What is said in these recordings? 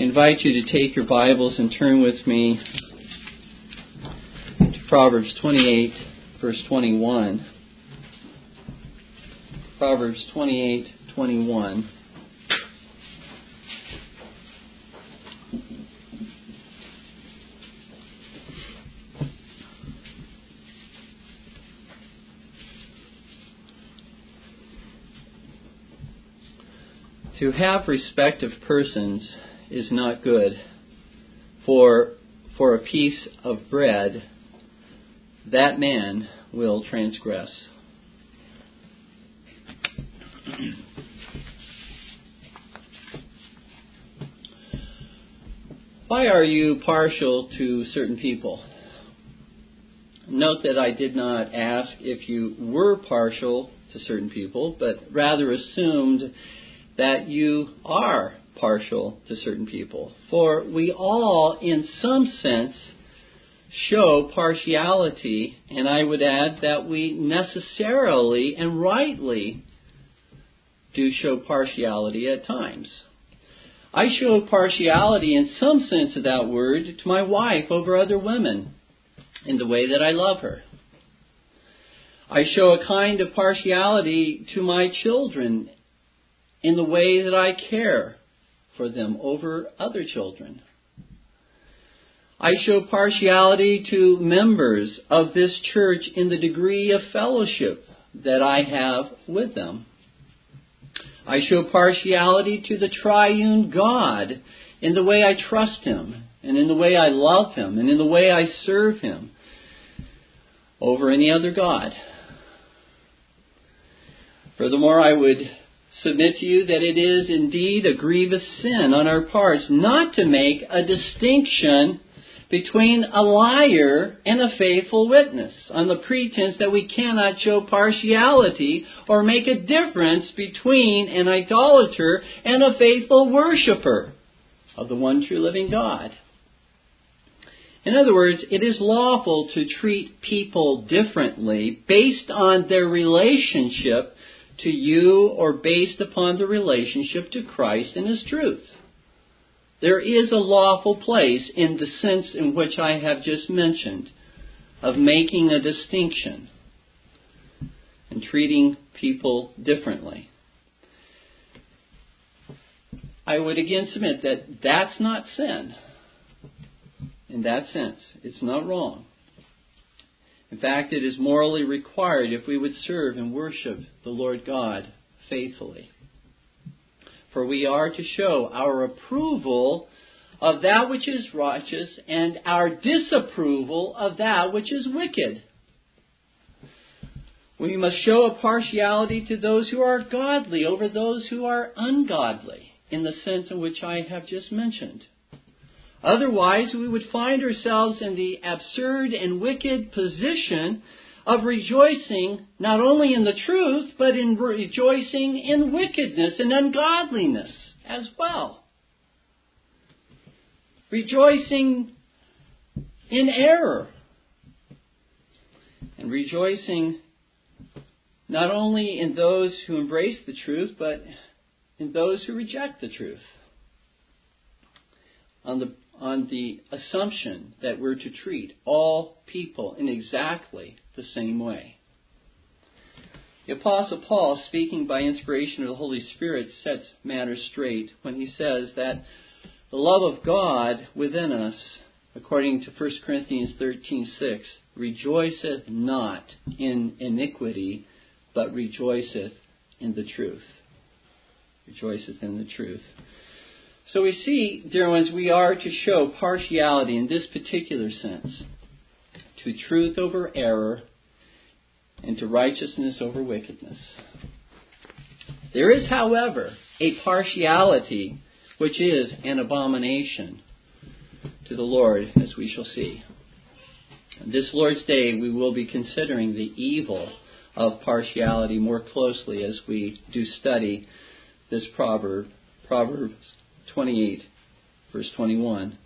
Invite you to take your Bibles and turn with me to Proverbs 28, verse 21. Proverbs 28, 21. To have respect of persons is not good, for for a piece of bread that man will transgress. Why are you partial to certain people? Note that I did not ask if you were partial to certain people, but rather assumed that you are partial to certain people. For we all, in some sense, show partiality, and I would add that we necessarily and rightly do show partiality at times. I show partiality in some sense of that word to my wife over other women in the way that I love her. I show a kind of partiality to my children in the way that I care for them over other children. I show partiality to members of this church in the degree of fellowship that I have with them. I show partiality to the triune God in the way I trust Him, and in the way I love Him, and in the way I serve Him over any other God. Furthermore, I would submit to you that it is indeed a grievous sin on our parts not to make a distinction between a liar and a faithful witness on the pretense that we cannot show partiality or make a difference between an idolater and a faithful worshiper of the one true living God. In other words, it is lawful to treat people differently based on their relationship to you or based upon the relationship to Christ and His truth. There is a lawful place in the sense in which I have just mentioned of making a distinction and treating people differently. I would again submit that that's not sin. In that sense, it's not wrong. In fact, it is morally required if we would serve and worship the Lord God faithfully. For we are to show our approval of that which is righteous and our disapproval of that which is wicked. We must show a partiality to those who are godly over those who are ungodly, in the sense in which I have just mentioned. Otherwise, we would find ourselves in the absurd and wicked position of rejoicing not only in the truth, but in rejoicing in wickedness and ungodliness as well. Rejoicing in error. And rejoicing not only in those who embrace the truth, but in those who reject the truth. On the on the assumption that we're to treat all people in exactly the same way. The Apostle Paul, speaking by inspiration of the Holy Spirit, sets matters straight when he says that the love of God within us, according to 1 Corinthians 13:6, rejoiceth not in iniquity, but rejoiceth in the truth. Rejoiceth in the truth. So we see, dear ones, we are to show partiality in this particular sense to truth over error and to righteousness over wickedness. There is, however, a partiality which is an abomination to the Lord, as we shall see. This Lord's Day, we will be considering the evil of partiality more closely as we do study this proverb, Proverbs 28, verse 21.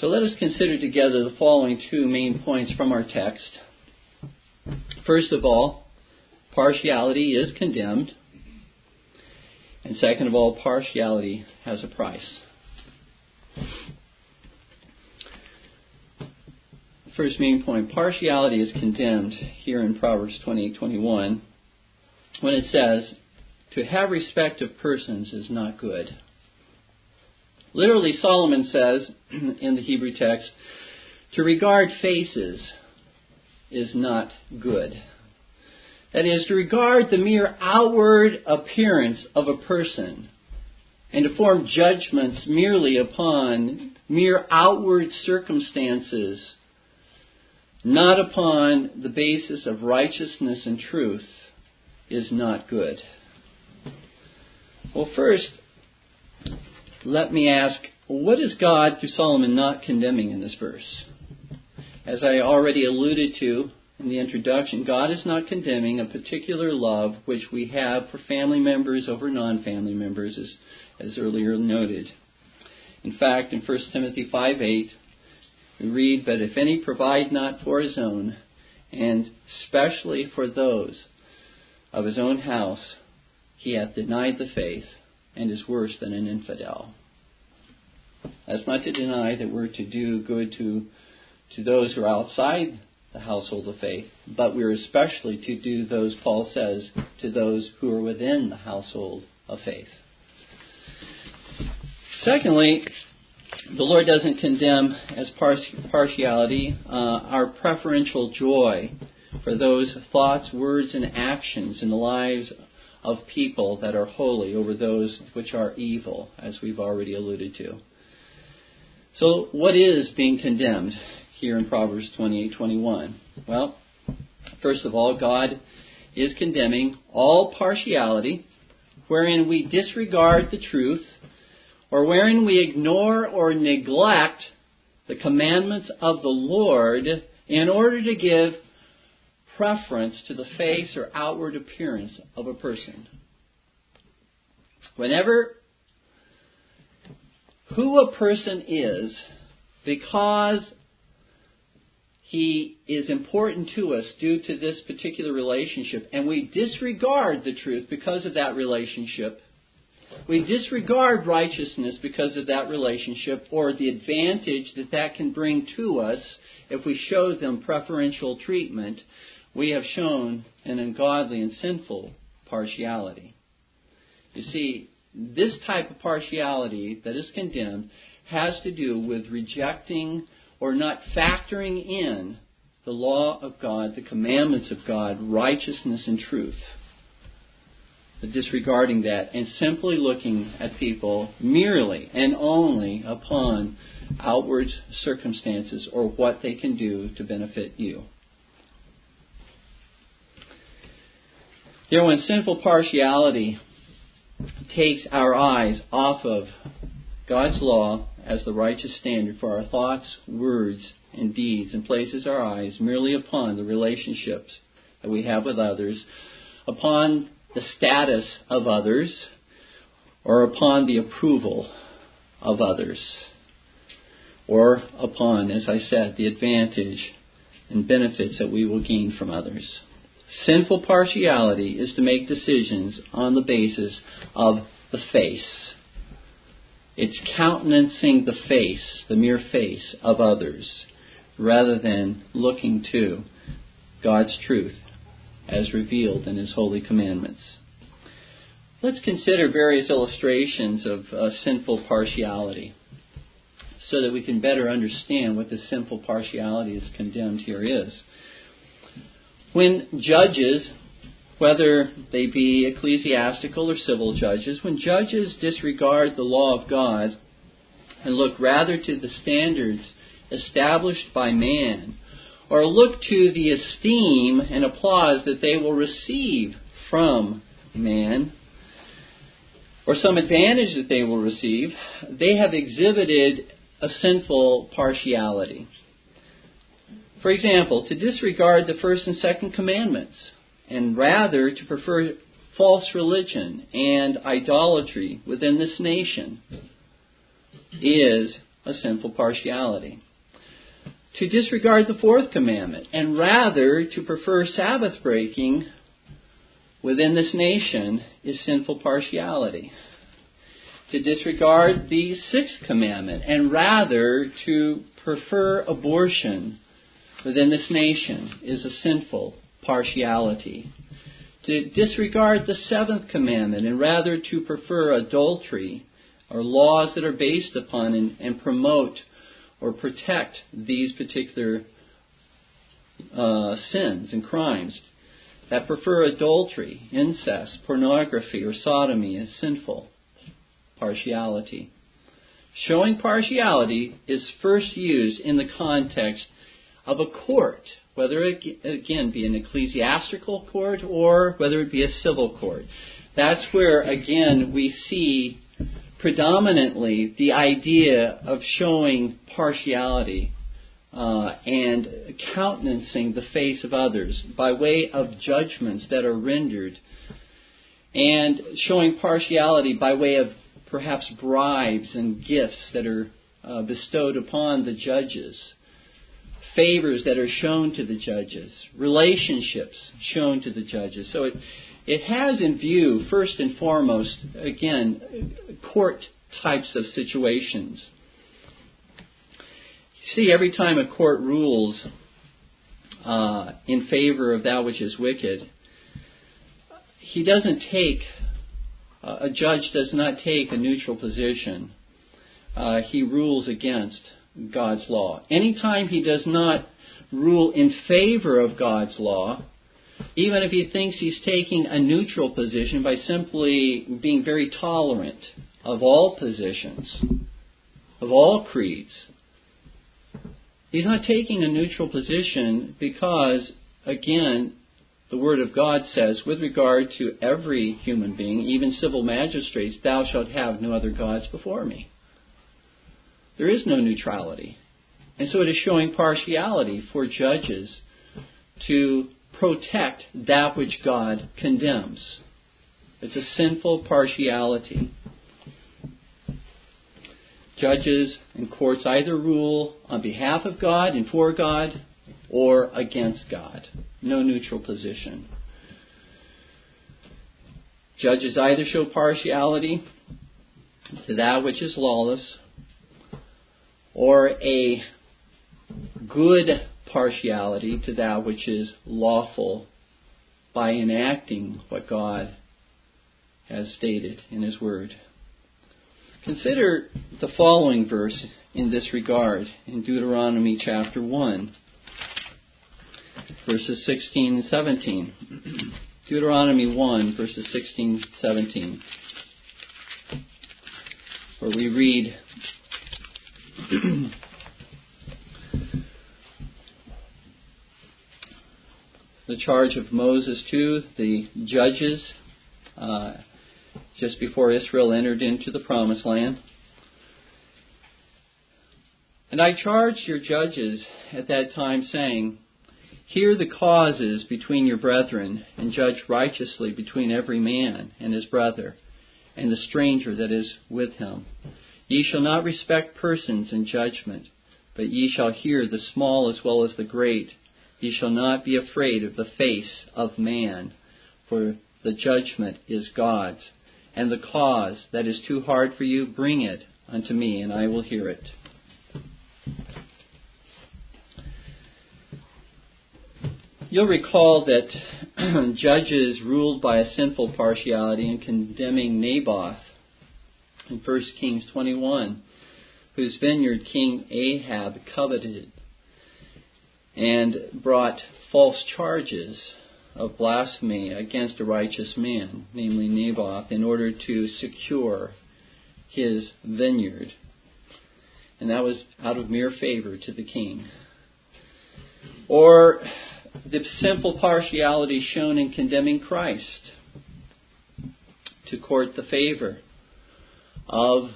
So let us consider together the following two main points from our text. First of all, partiality is condemned. And second of all, partiality has a price. First main point partiality is condemned here in Proverbs twenty twenty-one, when it says, To have respect of persons is not good. Literally, Solomon says in the Hebrew text, "To regard faces is not good." That is, to regard the mere outward appearance of a person and to form judgments merely upon mere outward circumstances, not upon the basis of righteousness and truth, is not good. Well, first, let me ask what is God, through Solomon, not condemning in this verse? As I already alluded to in the introduction, God is not condemning a particular love which we have for family members over non family members, as, as earlier noted. In fact, in 1 Timothy 5 8, we read, But if any provide not for his own, and specially for those of his own house, he hath denied the faith and is worse than an infidel. That's not to deny that we're to do good to, to those who are outside the household of faith, but we're especially to do those, Paul says, to those who are within the household of faith. Secondly, the Lord doesn't condemn as partiality uh, our preferential joy for those thoughts, words, and actions in the lives of people that are holy over those which are evil, as we've already alluded to. So, what is being condemned? here in Proverbs 28:21? Well, first of all, God is condemning all partiality wherein we disregard the truth or wherein we ignore or neglect the commandments of the Lord in order to give preference to the face or outward appearance of a person. Whenever who a person is because he is important to us due to this particular relationship, and we disregard the truth because of that relationship. We disregard righteousness because of that relationship or the advantage that that can bring to us if we show them preferential treatment. We have shown an ungodly and sinful partiality. You see, this type of partiality that is condemned has to do with rejecting or not factoring in the law of God, the commandments of God, righteousness and truth. But disregarding that and simply looking at people merely and only upon outward circumstances or what they can do to benefit you. You know, when sinful partiality takes our eyes off of God's law as the righteous standard for our thoughts, words, and deeds and places our eyes merely upon the relationships that we have with others, upon the status of others, or upon the approval of others, or upon, as I said, the advantage and benefits that we will gain from others. Sinful partiality is to make decisions on the basis of the face it's countenancing the face, the mere face of others, rather than looking to God's truth as revealed in His holy commandments. Let's consider various illustrations of uh, sinful partiality so that we can better understand what the sinful partiality is condemned here is. When judges whether they be ecclesiastical or civil judges, when judges disregard the law of God and look rather to the standards established by man, or look to the esteem and applause that they will receive from man, or some advantage that they will receive, they have exhibited a sinful partiality. For example, to disregard the first and second commandments and rather to prefer false religion and idolatry within this nation is a sinful partiality. To disregard the fourth commandment and rather to prefer Sabbath breaking within this nation is sinful partiality. To disregard the sixth commandment and rather to prefer abortion within this nation is a sinful partiality. To disregard the seventh commandment and rather to prefer adultery or laws that are based upon and, and promote or protect these particular uh, sins and crimes that prefer adultery, incest, pornography, or sodomy as sinful partiality. Showing partiality is first used in the context of a court, whether it again be an ecclesiastical court or whether it be a civil court. That's where again we see predominantly the idea of showing partiality uh, and countenancing the face of others by way of judgments that are rendered, and showing partiality by way of perhaps bribes and gifts that are uh, bestowed upon the judges, favors that are shown to the judges, relationships shown to the judges. So it, it has in view, first and foremost, again, court types of situations. You see, every time a court rules uh, in favor of that which is wicked, he doesn't take, uh, a judge does not take a neutral position. Uh, he rules against God's law. Anytime he does not rule in favor of God's law, even if he thinks he's taking a neutral position by simply being very tolerant of all positions, of all creeds, he's not taking a neutral position because, again, the Word of God says, with regard to every human being, even civil magistrates, thou shalt have no other gods before me. There is no neutrality. And so it is showing partiality for judges to protect that which God condemns. It's a sinful partiality. Judges and courts either rule on behalf of God and for God or against God. No neutral position. Judges either show partiality to that which is lawless or a good partiality to that which is lawful by enacting what God has stated in His Word. Consider the following verse in this regard in Deuteronomy chapter 1, verses 16 and 17. Deuteronomy 1, verses 16 and 17, where we read, the charge of Moses to the judges uh, just before Israel entered into the promised land. And I charged your judges at that time, saying, Hear the causes between your brethren, and judge righteously between every man and his brother, and the stranger that is with him. Ye shall not respect persons in judgment, but ye shall hear the small as well as the great Ye shall not be afraid of the face of man, for the judgment is God's. And the cause that is too hard for you, bring it unto me, and I will hear it. You'll recall that judges ruled by a sinful partiality in condemning Naboth in 1 Kings 21, whose vineyard King Ahab coveted and brought false charges of blasphemy against a righteous man, namely Naboth, in order to secure his vineyard. And that was out of mere favor to the king. Or the simple partiality shown in condemning Christ to court the favor of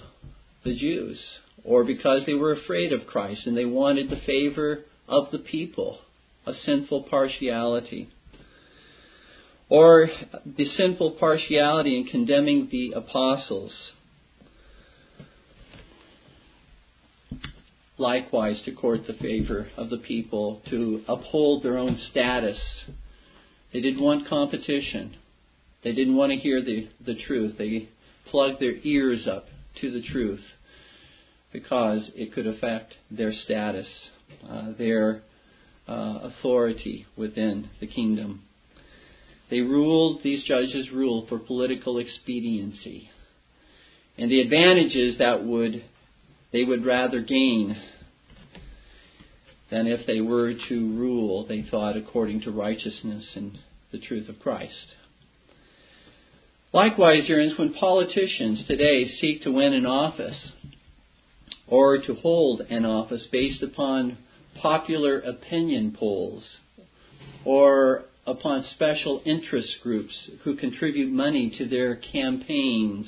the Jews, or because they were afraid of Christ and they wanted the favor of the people, a sinful partiality. Or the sinful partiality in condemning the apostles. Likewise, to court the favor of the people, to uphold their own status. They didn't want competition. They didn't want to hear the, the truth. They plugged their ears up to the truth because it could affect their status uh, their uh, authority within the kingdom. They ruled, these judges ruled for political expediency. And the advantages that would they would rather gain than if they were to rule, they thought, according to righteousness and the truth of Christ. Likewise, friends, when politicians today seek to win an office or to hold an office based upon popular opinion polls or upon special interest groups who contribute money to their campaigns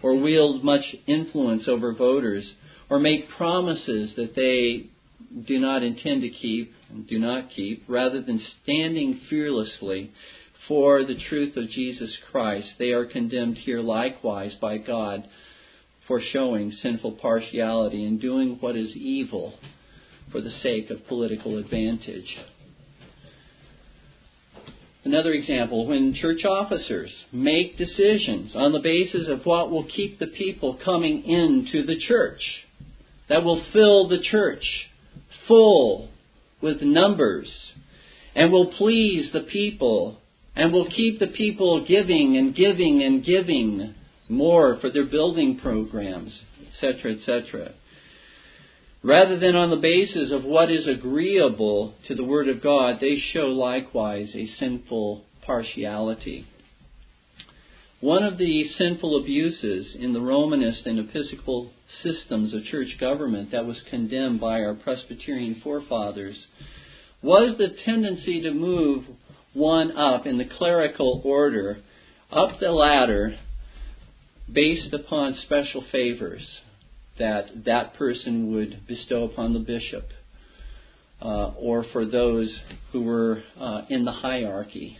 or wield much influence over voters or make promises that they do not intend to keep and do not keep, rather than standing fearlessly for the truth of Jesus Christ, they are condemned here likewise by God for showing sinful partiality and doing what is evil for the sake of political advantage. Another example, when church officers make decisions on the basis of what will keep the people coming into the church, that will fill the church full with numbers, and will please the people, and will keep the people giving and giving and giving more for their building programs, etc., etc rather than on the basis of what is agreeable to the Word of God, they show likewise a sinful partiality. One of the sinful abuses in the Romanist and Episcopal systems of church government that was condemned by our Presbyterian forefathers was the tendency to move one up in the clerical order, up the ladder, based upon special favors that that person would bestow upon the bishop uh, or for those who were uh, in the hierarchy,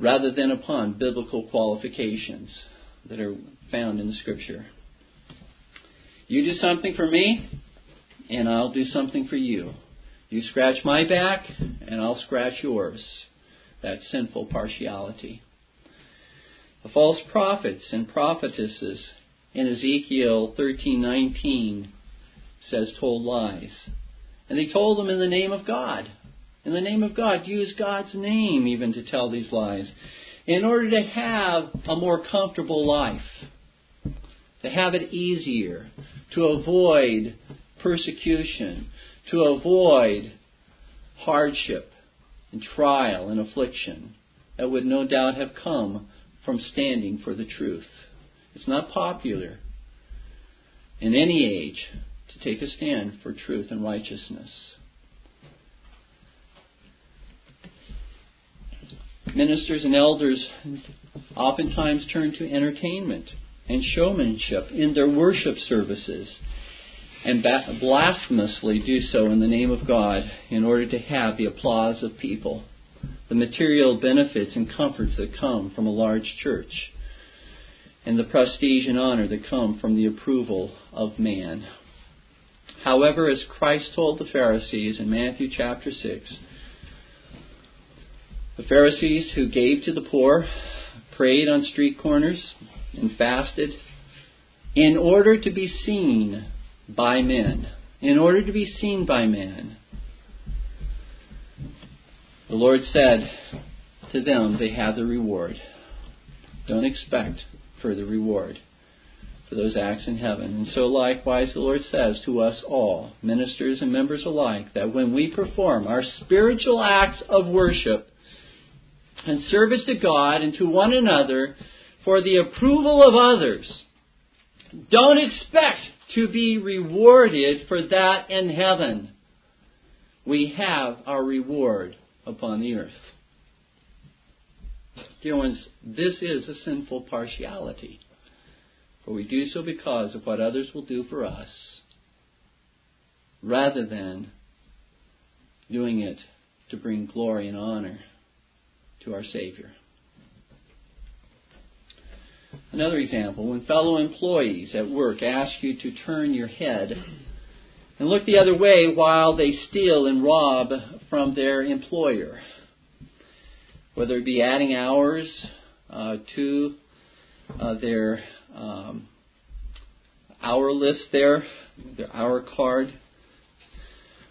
rather than upon biblical qualifications that are found in the Scripture. You do something for me, and I'll do something for you. You scratch my back, and I'll scratch yours. That sinful partiality. The false prophets and prophetesses in Ezekiel 13:19 says told lies. And they told them in the name of God. In the name of God, use God's name even to tell these lies in order to have a more comfortable life, to have it easier, to avoid persecution, to avoid hardship and trial and affliction that would no doubt have come from standing for the truth. It's not popular in any age to take a stand for truth and righteousness. Ministers and elders oftentimes turn to entertainment and showmanship in their worship services and blasphemously do so in the name of God in order to have the applause of people, the material benefits and comforts that come from a large church and the prestige and honor that come from the approval of man. However, as Christ told the Pharisees in Matthew chapter 6, the Pharisees who gave to the poor, prayed on street corners, and fasted in order to be seen by men. In order to be seen by men. The Lord said to them, they have the reward. Don't expect further reward for those acts in heaven. And so, likewise, the Lord says to us all, ministers and members alike, that when we perform our spiritual acts of worship and service to God and to one another for the approval of others, don't expect to be rewarded for that in heaven. We have our reward upon the earth. Dear ones, this is a sinful partiality. For we do so because of what others will do for us, rather than doing it to bring glory and honor to our Savior. Another example, when fellow employees at work ask you to turn your head and look the other way while they steal and rob from their employer whether it be adding hours uh, to uh, their um, hour list there, their hour card,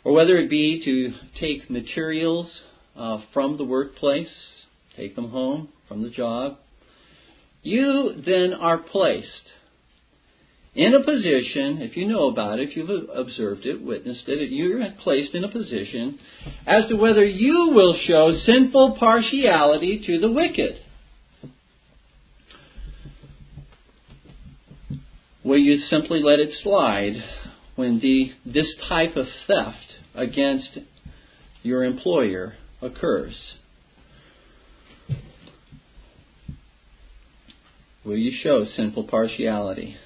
or whether it be to take materials uh, from the workplace, take them home from the job, you then are placed in a position, if you know about it, if you've observed it, witnessed it, you're placed in a position as to whether you will show sinful partiality to the wicked. Will you simply let it slide when the, this type of theft against your employer occurs? Will you show sinful partiality?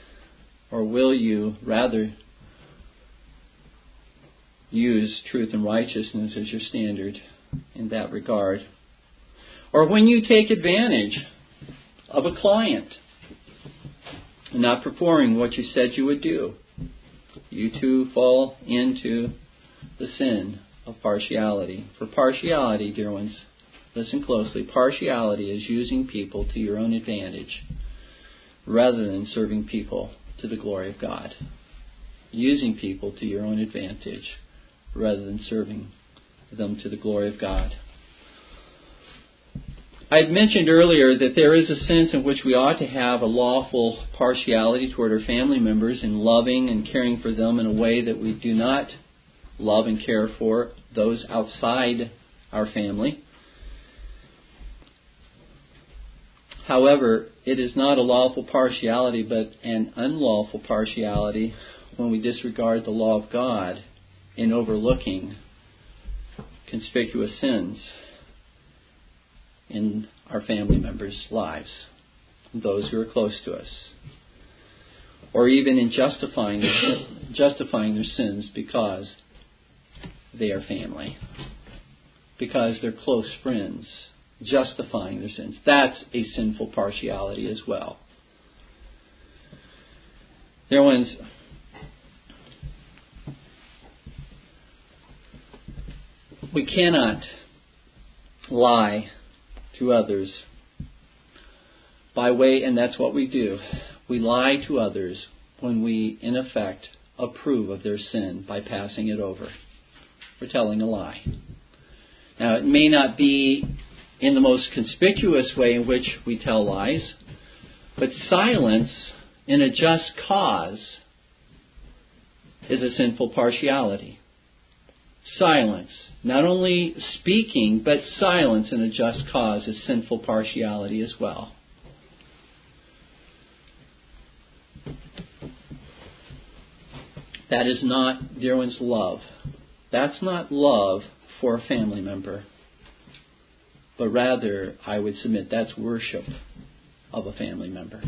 Or will you rather use truth and righteousness as your standard in that regard? Or when you take advantage of a client not performing what you said you would do, you too fall into the sin of partiality. For partiality, dear ones, listen closely, partiality is using people to your own advantage rather than serving people to the glory of God. Using people to your own advantage rather than serving them to the glory of God. I had mentioned earlier that there is a sense in which we ought to have a lawful partiality toward our family members in loving and caring for them in a way that we do not love and care for those outside our family. However, it is not a lawful partiality, but an unlawful partiality when we disregard the law of God in overlooking conspicuous sins in our family members' lives, those who are close to us, or even in justifying justifying their sins because they are family, because they're close friends justifying their sins. That's a sinful partiality as well. There ones we cannot lie to others by way and that's what we do. We lie to others when we in effect approve of their sin by passing it over. We're telling a lie. Now it may not be in the most conspicuous way in which we tell lies, but silence in a just cause is a sinful partiality. Silence, not only speaking, but silence in a just cause is sinful partiality as well. That is not, dear ones, love. That's not love for a family member but rather, I would submit that's worship of a family member.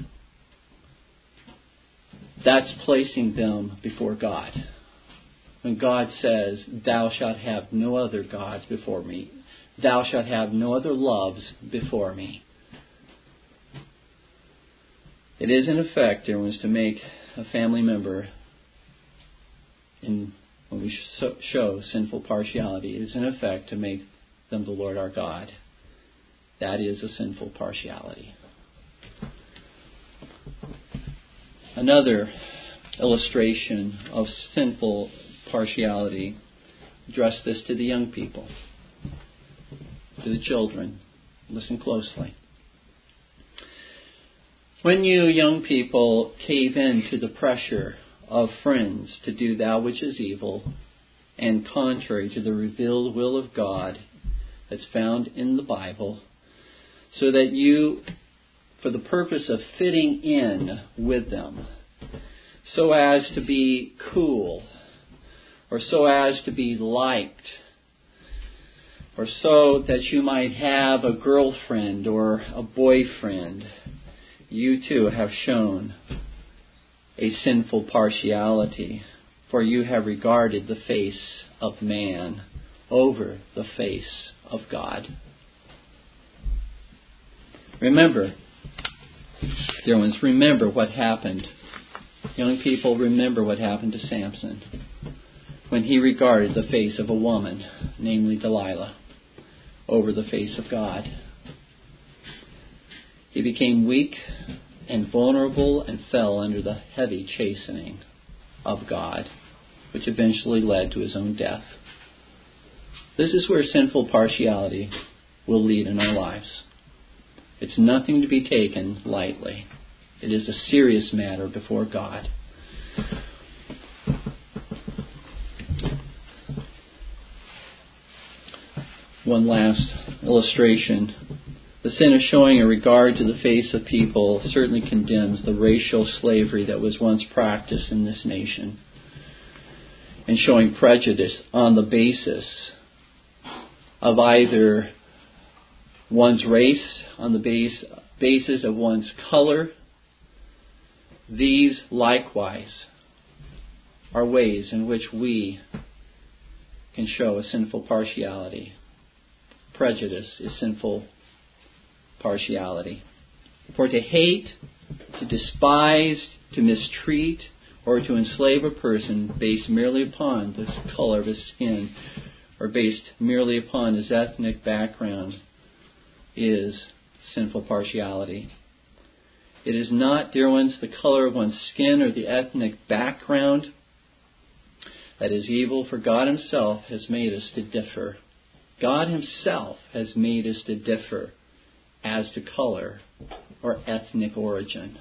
That's placing them before God. When God says, Thou shalt have no other gods before me, thou shalt have no other loves before me. It is, in effect, there was to make a family member, in, when we show sinful partiality, it is, in effect, to make them the Lord our God. That is a sinful partiality. Another illustration of sinful partiality address this to the young people, to the children. Listen closely. When you young people cave in to the pressure of friends to do that which is evil and contrary to the revealed will of God that's found in the Bible, so that you, for the purpose of fitting in with them, so as to be cool, or so as to be liked, or so that you might have a girlfriend or a boyfriend, you too have shown a sinful partiality, for you have regarded the face of man over the face of God. Remember, dear ones, remember what happened. Young people, remember what happened to Samson when he regarded the face of a woman, namely Delilah, over the face of God. He became weak and vulnerable and fell under the heavy chastening of God. which eventually led to his own death. This is where sinful partiality will lead in our lives. It's nothing to be taken lightly. It is a serious matter before God. One last illustration. The sin of showing a regard to the face of people certainly condemns the racial slavery that was once practiced in this nation. And showing prejudice on the basis of either one's race, on the base, basis of one's color, these likewise are ways in which we can show a sinful partiality. Prejudice is sinful partiality. For to hate, to despise, to mistreat, or to enslave a person based merely upon the color of his skin or based merely upon his ethnic background is sinful partiality. It is not, dear ones, the color of one's skin or the ethnic background that is evil, for God Himself has made us to differ. God Himself has made us to differ as to color or ethnic origin.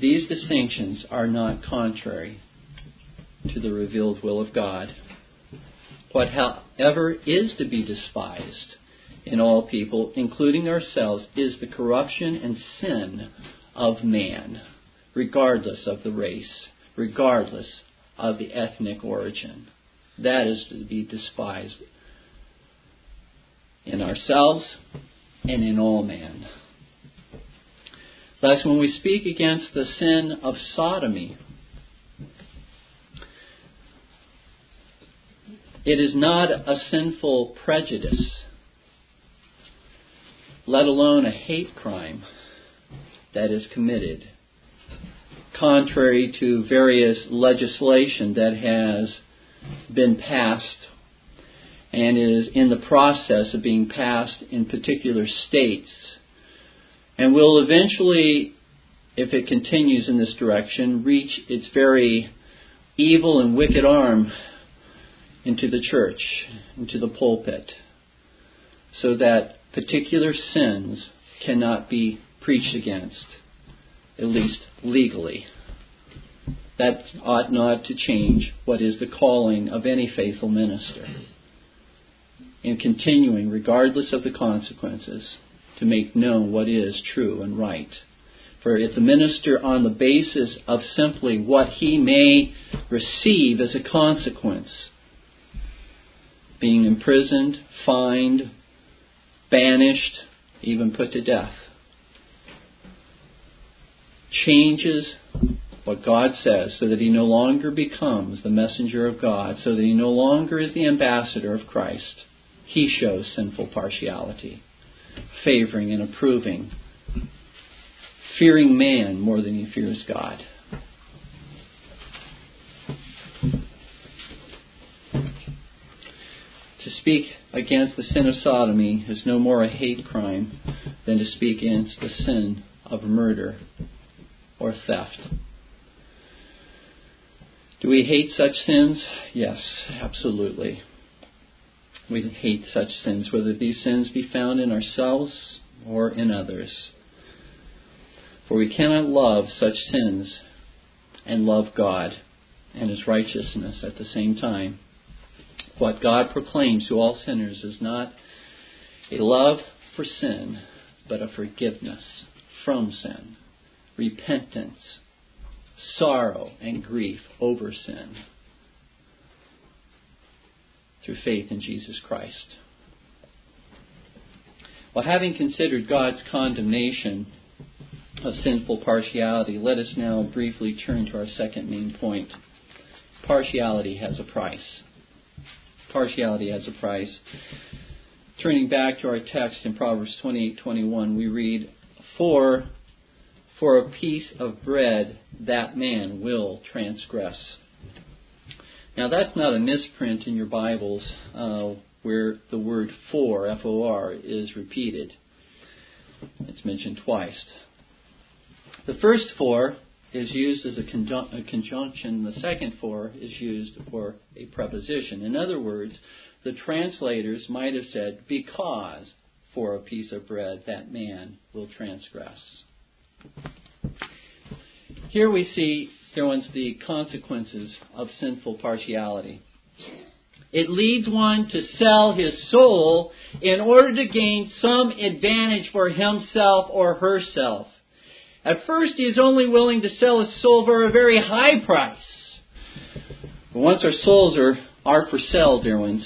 These distinctions are not contrary to the revealed will of God. Whatever is to be despised in all people, including ourselves, is the corruption and sin of man, regardless of the race, regardless of the ethnic origin. That is to be despised in ourselves and in all man. Thus, when we speak against the sin of sodomy, it is not a sinful prejudice let alone a hate crime that is committed, contrary to various legislation that has been passed and is in the process of being passed in particular states, and will eventually, if it continues in this direction, reach its very evil and wicked arm into the church, into the pulpit, so that particular sins cannot be preached against, at least legally. That ought not to change what is the calling of any faithful minister. In continuing, regardless of the consequences, to make known what is true and right. For if the minister, on the basis of simply what he may receive as a consequence, being imprisoned, fined, banished, even put to death. Changes what God says so that he no longer becomes the messenger of God, so that he no longer is the ambassador of Christ. He shows sinful partiality, favoring and approving, fearing man more than he fears God. To speak against the sin of sodomy is no more a hate crime than to speak against the sin of murder or theft. Do we hate such sins? Yes, absolutely. We hate such sins, whether these sins be found in ourselves or in others. For we cannot love such sins and love God and His righteousness at the same time. What God proclaims to all sinners is not a love for sin, but a forgiveness from sin, repentance, sorrow, and grief over sin through faith in Jesus Christ. Well, having considered God's condemnation of sinful partiality, let us now briefly turn to our second main point. Partiality has a price partiality has a price. Turning back to our text in Proverbs 28:21, we read, "For for a piece of bread that man will transgress." Now that's not a misprint in your Bibles uh, where the word "for" F-O-R is repeated. It's mentioned twice. The first "for" is used as a, conjun- a conjunction. The second for is used for a preposition. In other words, the translators might have said, because for a piece of bread that man will transgress. Here we see, there ones, the consequences of sinful partiality. It leads one to sell his soul in order to gain some advantage for himself or herself. At first, he is only willing to sell his soul for a very high price. But once our souls are, are for sale, dear ones,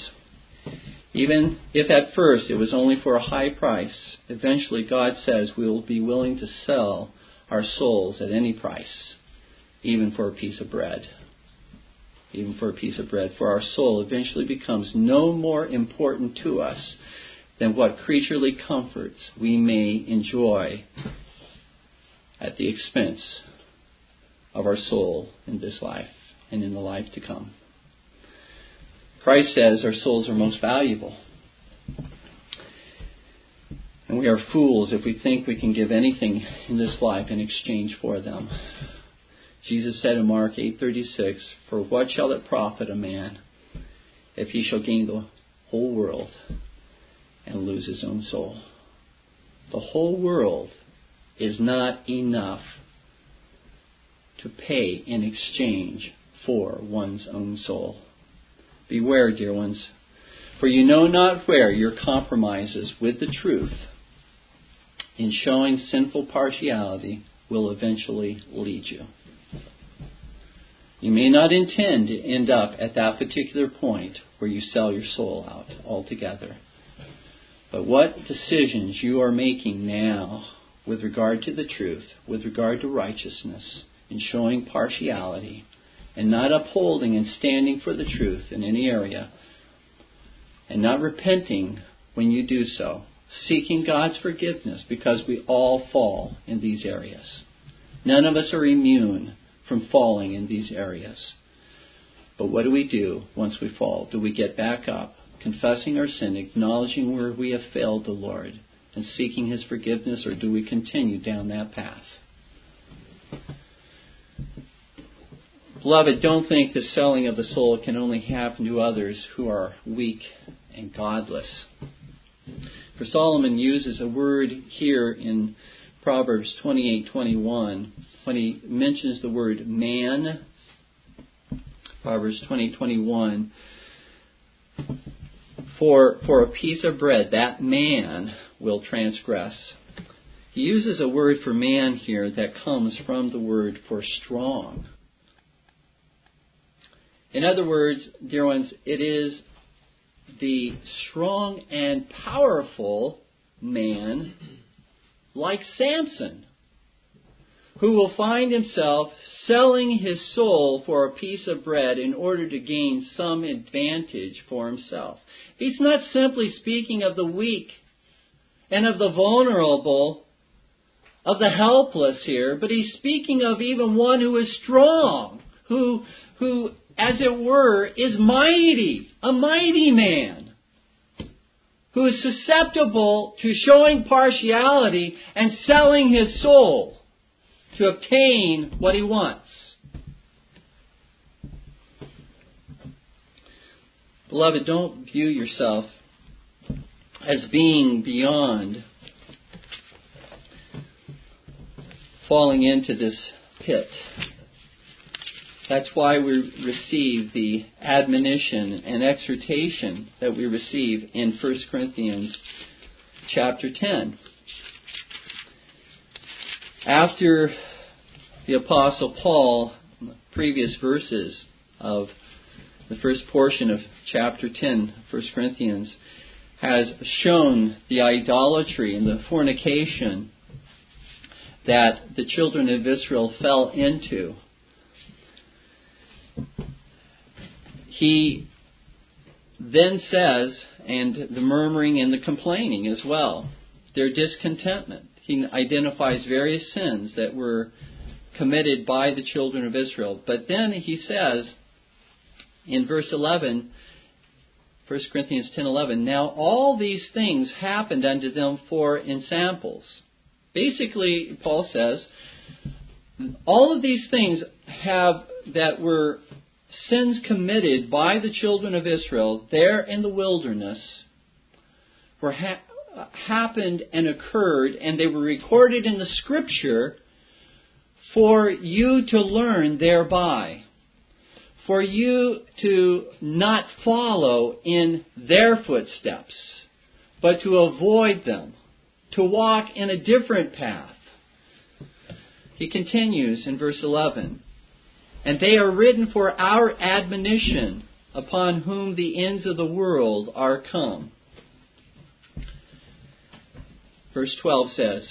even if at first it was only for a high price, eventually God says we will be willing to sell our souls at any price, even for a piece of bread even for a piece of bread, for our soul eventually becomes no more important to us than what creaturely comforts we may enjoy at the expense of our soul in this life and in the life to come. Christ says our souls are most valuable. And we are fools if we think we can give anything in this life in exchange for them. Jesus said in Mark 8:36, "For what shall it profit a man if he shall gain the whole world and lose his own soul?" The whole world is not enough to pay in exchange for one's own soul. Beware, dear ones, for you know not where your compromises with the truth in showing sinful partiality will eventually lead you. You may not intend to end up at that particular point where you sell your soul out altogether. But what decisions you are making now with regard to the truth, with regard to righteousness, in showing partiality, and not upholding and standing for the truth in any area, and not repenting when you do so, seeking God's forgiveness because we all fall in these areas. None of us are immune from falling in these areas. But what do we do once we fall? Do we get back up, confessing our sin, acknowledging where we have failed the Lord, and seeking His forgiveness, or do we continue down that path? Beloved, don't think the selling of the soul can only happen to others who are weak and godless. For Solomon uses a word here in Proverbs 28:21 when he mentions the word man, Proverbs 20, for, for a piece of bread, that man will transgress. He uses a word for man here that comes from the word for strong. In other words, dear ones, it is the strong and powerful man like Samson who will find himself selling his soul for a piece of bread in order to gain some advantage for himself. He's not simply speaking of the weak and of the vulnerable, of the helpless here, but he's speaking of even one who is strong, who, who, as it were, is mighty, a mighty man, who is susceptible to showing partiality and selling his soul to obtain what he wants. Beloved, don't view yourself as being beyond falling into this pit. That's why we receive the admonition and exhortation that we receive in 1 Corinthians chapter 10. After the Apostle Paul, previous verses of the first portion of chapter 10, 1 Corinthians, has shown the idolatry and the fornication that the children of Israel fell into. He then says, and the murmuring and the complaining as well, their discontentment. He identifies various sins that were committed by the children of Israel. But then he says in verse 11, 1 Corinthians 10:11, now all these things happened unto them for ensamples. Basically, Paul says, all of these things have that were sins committed by the children of Israel there in the wilderness were ha- happened and occurred, and they were recorded in the Scripture for you to learn thereby, for you to not follow in their footsteps, but to avoid them, to walk in a different path. He continues in verse 11 and they are written for our admonition upon whom the ends of the world are come. Verse 12 says,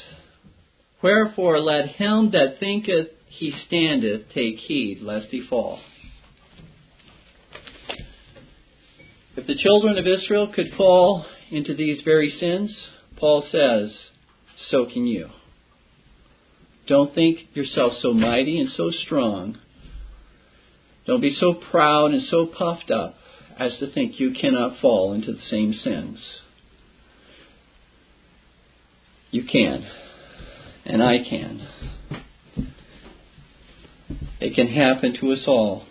Wherefore let him that thinketh he standeth take heed lest he fall. If the children of Israel could fall into these very sins, Paul says, so can you. Don't think yourself so mighty and so strong don't be so proud and so puffed up as to think you cannot fall into the same sins. You can. And I can. It can happen to us all.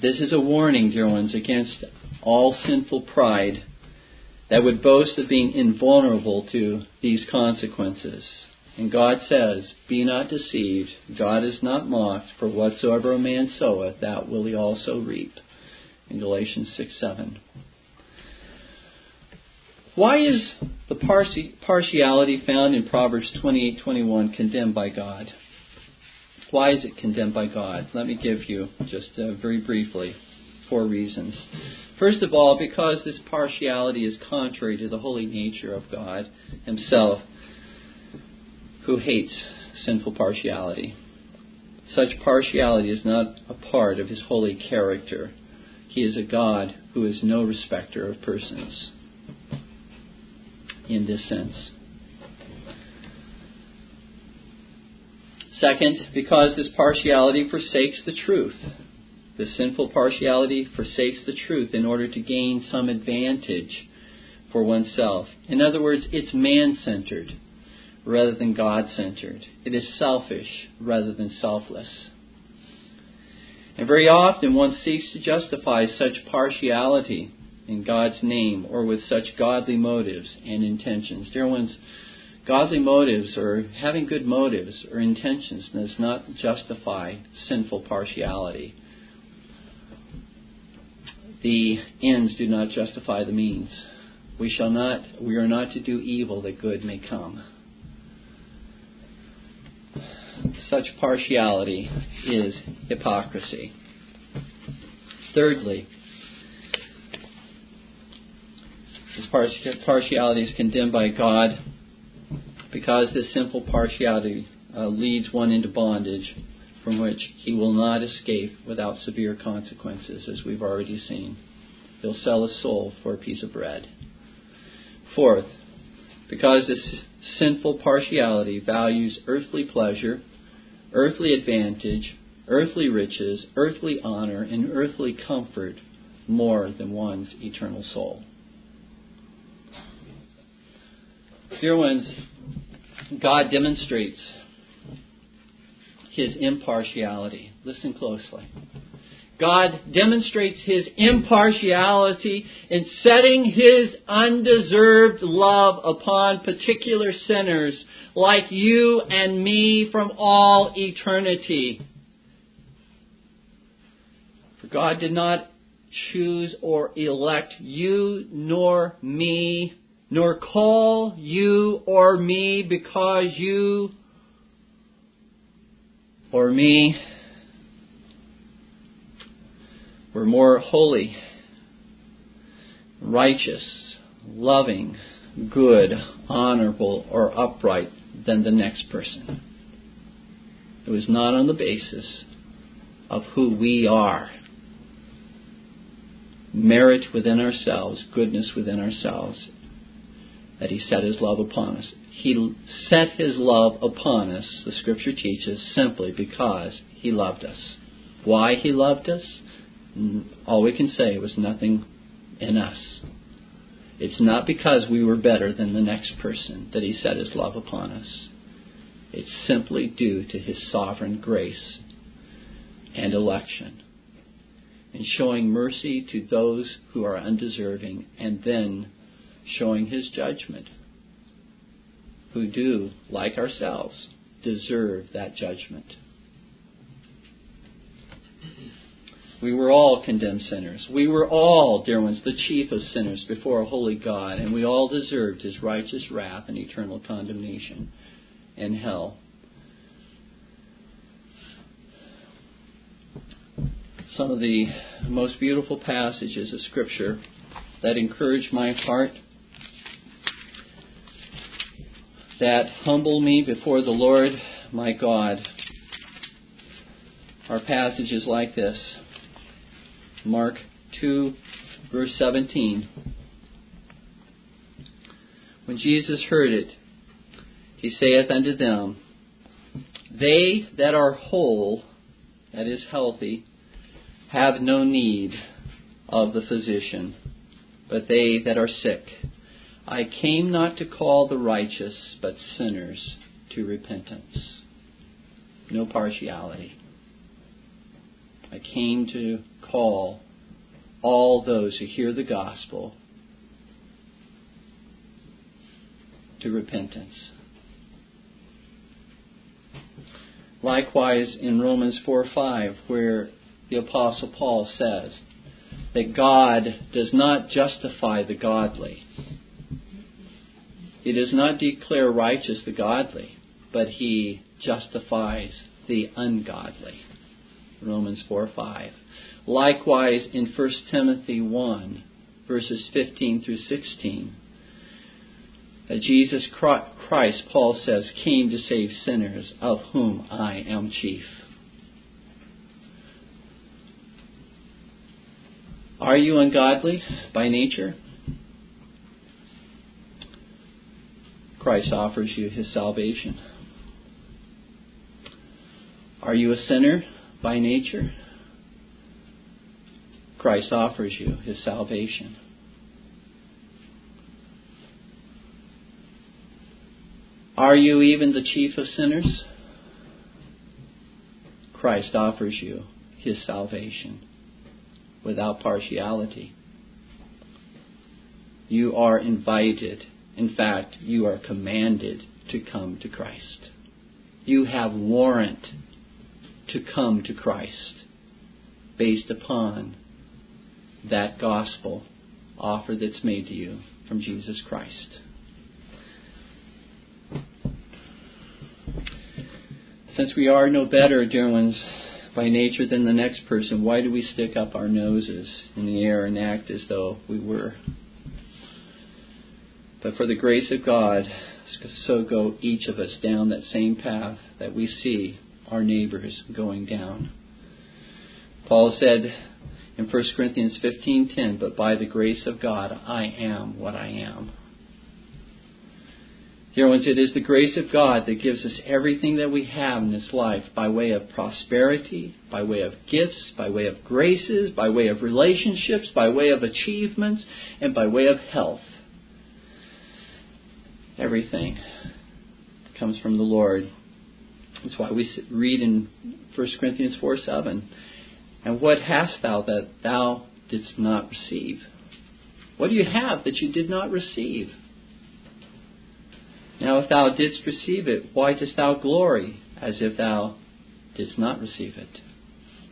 This is a warning, dear ones, against all sinful pride that would boast of being invulnerable to these consequences. And God says, Be not deceived, God is not mocked, for whatsoever a man soweth, that will he also reap. In Galatians 6 7. Why is the partiality found in Proverbs 28:21 condemned by God? Why is it condemned by God? Let me give you just uh, very briefly four reasons. First of all, because this partiality is contrary to the holy nature of God Himself who hates sinful partiality. Such partiality is not a part of his holy character. He is a God who is no respecter of persons in this sense. Second, because this partiality forsakes the truth. This sinful partiality forsakes the truth in order to gain some advantage for oneself. In other words, it's man centered rather than God centered. It is selfish rather than selfless. And very often one seeks to justify such partiality in God's name or with such godly motives and intentions. Dear ones, godly motives or having good motives or intentions does not justify sinful partiality. The ends do not justify the means. We shall not we are not to do evil that good may come such partiality is hypocrisy. Thirdly, this partiality is condemned by God because this simple partiality uh, leads one into bondage from which he will not escape without severe consequences, as we've already seen. He'll sell his soul for a piece of bread. Fourth, because this sinful partiality values earthly pleasure earthly advantage, earthly riches, earthly honor, and earthly comfort more than one's eternal soul. Dear ones, God demonstrates his impartiality. Listen closely. God demonstrates his impartiality in setting his undeserved love upon particular sinners like you and me from all eternity. For God did not choose or elect you nor me, nor call you or me because you or me were more holy, righteous, loving, good, honorable, or upright than the next person. It was not on the basis of who we are. Merit within ourselves, goodness within ourselves, that He set His love upon us. He set His love upon us, the Scripture teaches, simply because He loved us. Why He loved us? Mm, all we can say was nothing in us. It's not because we were better than the next person that He set His love upon us. It's simply due to His sovereign grace and election and showing mercy to those who are undeserving and then showing His judgment who do, like ourselves, deserve that judgment. We were all condemned sinners. We were all, dear ones, the chief of sinners before a holy God, and we all deserved his righteous wrath and eternal condemnation in hell. Some of the most beautiful passages of Scripture that encourage my heart, that humble me before the Lord my God, Our passage is like this. Mark 2, verse 17. When Jesus heard it, he saith unto them, They that are whole, that is healthy, have no need of the physician, but they that are sick. I came not to call the righteous, but sinners to repentance. No partiality. I came to call all those who hear the gospel to repentance. Likewise, in Romans 4 5, where the Apostle Paul says that God does not justify the godly, He does not declare righteous the godly, but He justifies the ungodly. Romans 4 5. Likewise, in 1 Timothy 1, verses 15 through 16, that Jesus Christ, Paul says, came to save sinners, of whom I am chief. Are you ungodly by nature? Christ offers you his salvation. Are you a sinner by nature? Christ offers you his salvation. Are you even the chief of sinners? Christ offers you his salvation without partiality. You are invited. In fact, you are commanded to come to Christ. You have warrant to come to Christ based upon that gospel offer that's made to you from Jesus Christ. Since we are no better, dear ones, by nature than the next person, why do we stick up our noses in the air and act as though we were? But for the grace of God, so go each of us down that same path that we see our neighbors going down. Paul said in 1 Corinthians 15:10, "But by the grace of God I am what I am." Dear ones, it is the grace of God that gives us everything that we have in this life by way of prosperity, by way of gifts, by way of graces, by way of relationships, by way of achievements, and by way of health. Everything comes from the Lord. That's why we read in 1 Corinthians 4 7. And what hast thou that thou didst not receive? What do you have that you did not receive? Now, if thou didst receive it, why dost thou glory as if thou didst not receive it?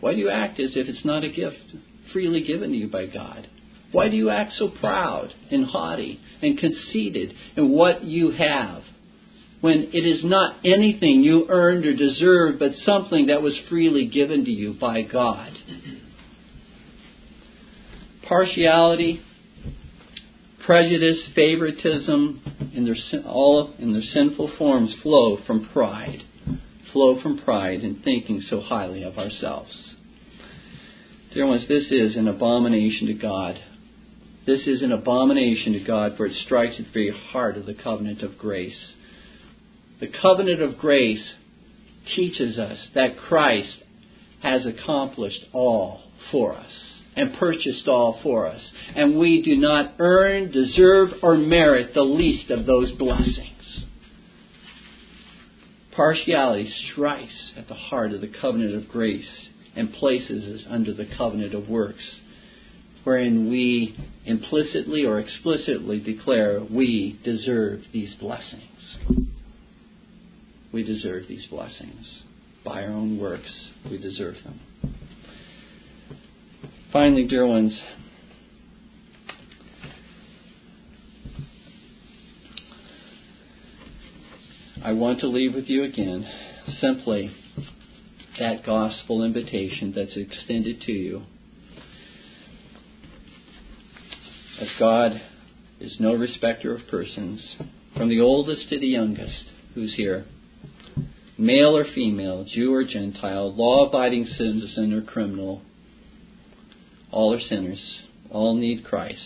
Why do you act as if it's not a gift freely given to you by God? Why do you act so proud and haughty and conceited in what you have when it is not anything you earned or deserved, but something that was freely given to you by God? Partiality Prejudice, favoritism, in their all in their sinful forms flow from pride, flow from pride in thinking so highly of ourselves. Dear ones, this is an abomination to God. This is an abomination to God, for it strikes at the very heart of the covenant of grace. The covenant of grace teaches us that Christ has accomplished all for us and purchased all for us. And we do not earn, deserve, or merit the least of those blessings. Partiality strikes at the heart of the covenant of grace and places us under the covenant of works, wherein we implicitly or explicitly declare we deserve these blessings. We deserve these blessings. By our own works, we deserve them. Finally, dear ones, I want to leave with you again simply that gospel invitation that's extended to you. As God is no respecter of persons, from the oldest to the youngest who's here, male or female, Jew or Gentile, law abiding citizen or criminal, all are sinners, all need Christ,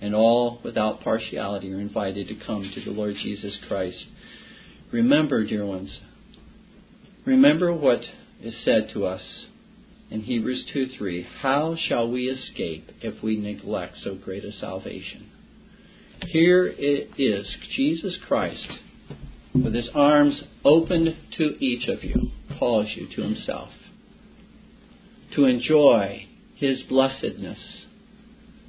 and all without partiality are invited to come to the Lord Jesus Christ. Remember, dear ones, remember what is said to us in Hebrews 2 3. How shall we escape if we neglect so great a salvation? Here it is, Jesus Christ, with his arms opened to each of you, calls you to himself to enjoy his blessedness,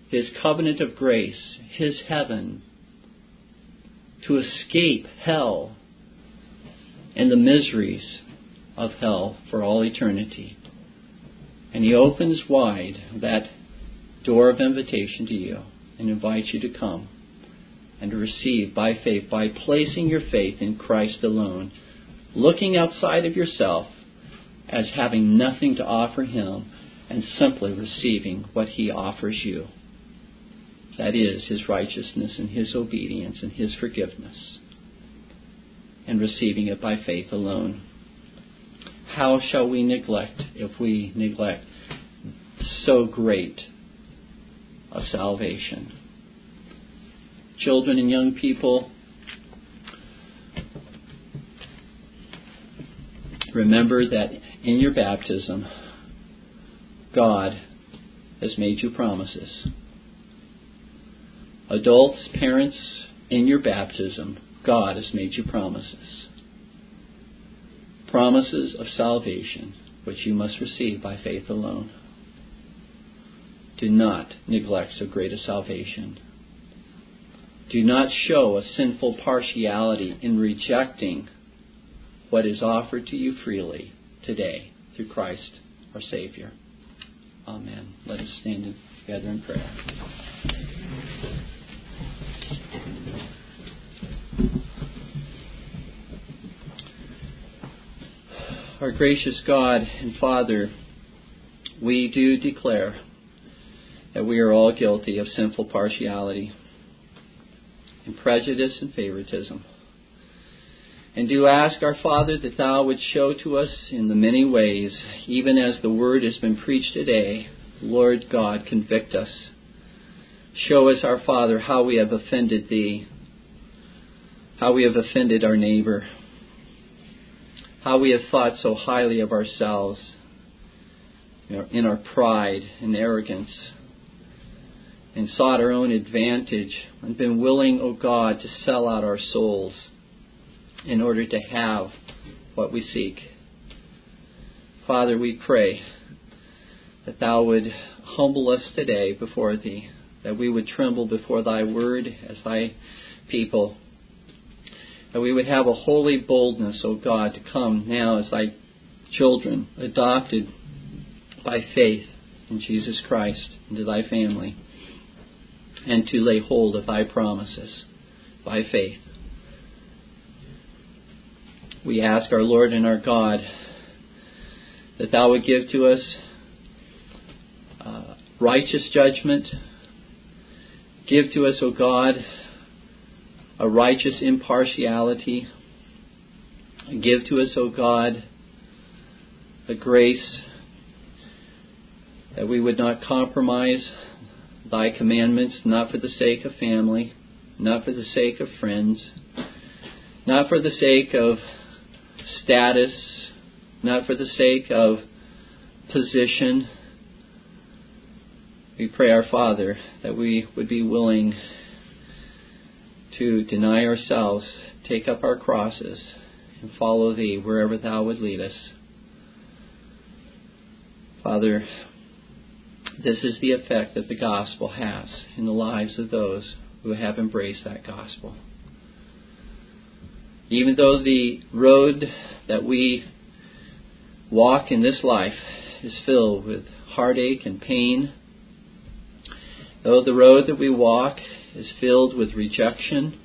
his covenant of grace, his heaven, to escape hell and the miseries of hell for all eternity. And he opens wide that door of invitation to you and invites you to come and to receive by faith, by placing your faith in Christ alone, looking outside of yourself as having nothing to offer him and simply receiving what he offers you. That is his righteousness and his obedience and his forgiveness. And receiving it by faith alone. How shall we neglect if we neglect so great a salvation? Children and young people, remember that in your baptism, God has made you promises. Adults, parents, in your baptism, God has made you promises. Promises of salvation, which you must receive by faith alone. Do not neglect so great a salvation. Do not show a sinful partiality in rejecting what is offered to you freely today through Christ our Savior. Amen. Let us stand together in prayer. Our gracious God and Father, we do declare that we are all guilty of sinful partiality and prejudice and favoritism. And do ask our Father that Thou would show to us in the many ways, even as the Word has been preached today, Lord God, convict us. Show us, our Father, how we have offended Thee, how we have offended our neighbor, how we have thought so highly of ourselves in our pride and arrogance, and sought our own advantage, and been willing, O oh God, to sell out our souls in order to have what we seek. Father, we pray that Thou would humble us today before Thee, that we would tremble before Thy word as Thy people, that we would have a holy boldness, O God, to come now as Thy children, adopted by faith in Jesus Christ into Thy family, and to lay hold of Thy promises by faith we ask our Lord and our God that Thou would give to us uh, righteous judgment. Give to us, O God, a righteous impartiality. Give to us, O God, a grace that we would not compromise Thy commandments, not for the sake of family, not for the sake of friends, not for the sake of status, not for the sake of position. We pray, our Father, that we would be willing to deny ourselves, take up our crosses, and follow thee wherever thou would lead us. Father, this is the effect that the gospel has in the lives of those who have embraced that gospel. Even though the road that we walk in this life is filled with heartache and pain, though the road that we walk is filled with rejection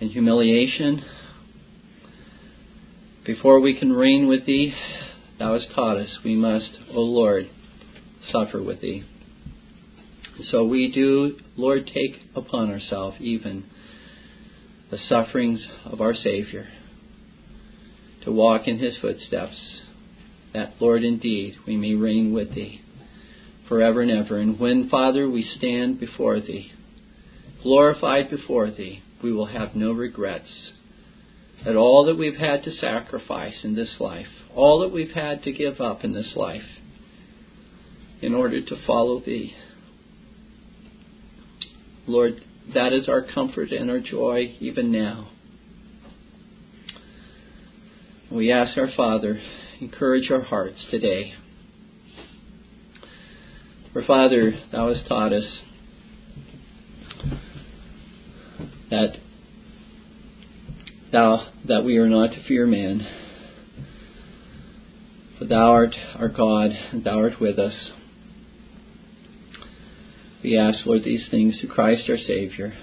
and humiliation, before we can reign with Thee, Thou hast taught us we must, O Lord, suffer with Thee. So we do, Lord, take upon ourselves even the sufferings of our Savior, to walk in His footsteps, that, Lord, indeed we may reign with Thee forever and ever. And when, Father, we stand before Thee, glorified before Thee, we will have no regrets. That all that we've had to sacrifice in this life, all that we've had to give up in this life, in order to follow Thee, Lord, that is our comfort and our joy even now. We ask our Father, encourage our hearts today. For Father, Thou hast taught us that thou that we are not to fear man, for thou art our God, and thou art with us. We ask, Lord, these things through Christ our Savior.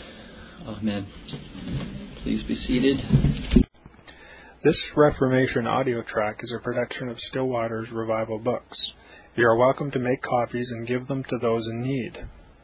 Amen. Please be seated. This Reformation audio track is a production of Still Waters Revival Books. You are welcome to make copies and give them to those in need.